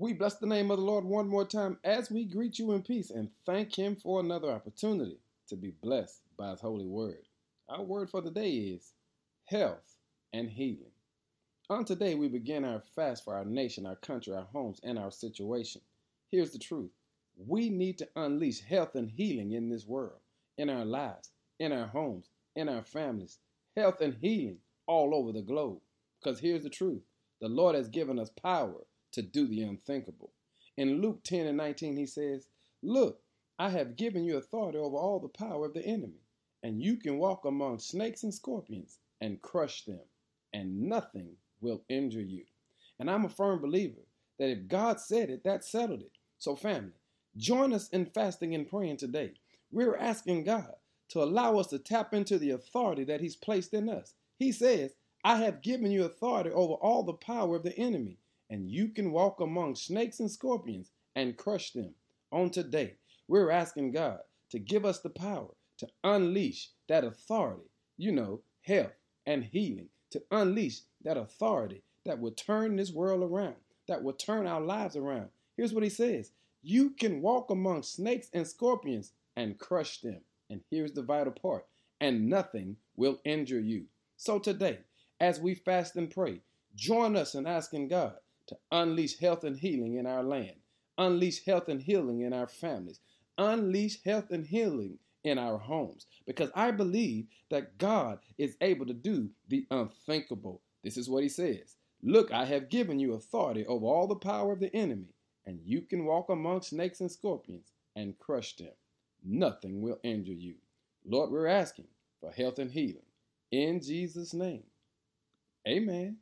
We bless the name of the Lord one more time as we greet you in peace and thank Him for another opportunity to be blessed by His holy word. Our word for the day is health and healing. On today, we begin our fast for our nation, our country, our homes, and our situation. Here's the truth we need to unleash health and healing in this world, in our lives, in our homes, in our families. Health and healing all over the globe. Because here's the truth the Lord has given us power to do the unthinkable. In Luke 10 and 19, he says, Look, I have given you authority over all the power of the enemy, and you can walk among snakes and scorpions and crush them, and nothing will injure you. And I'm a firm believer that if God said it, that settled it. So, family, join us in fasting and praying today. We're asking God to allow us to tap into the authority that He's placed in us. He says, I have given you authority over all the power of the enemy, and you can walk among snakes and scorpions and crush them. On today, we're asking God to give us the power to unleash that authority, you know, health and healing, to unleash that authority that will turn this world around, that will turn our lives around. Here's what he says You can walk among snakes and scorpions and crush them. And here's the vital part and nothing will injure you. So today, as we fast and pray, join us in asking God to unleash health and healing in our land, unleash health and healing in our families, unleash health and healing in our homes. Because I believe that God is able to do the unthinkable. This is what He says Look, I have given you authority over all the power of the enemy, and you can walk among snakes and scorpions and crush them. Nothing will injure you. Lord, we're asking for health and healing. In Jesus' name, amen.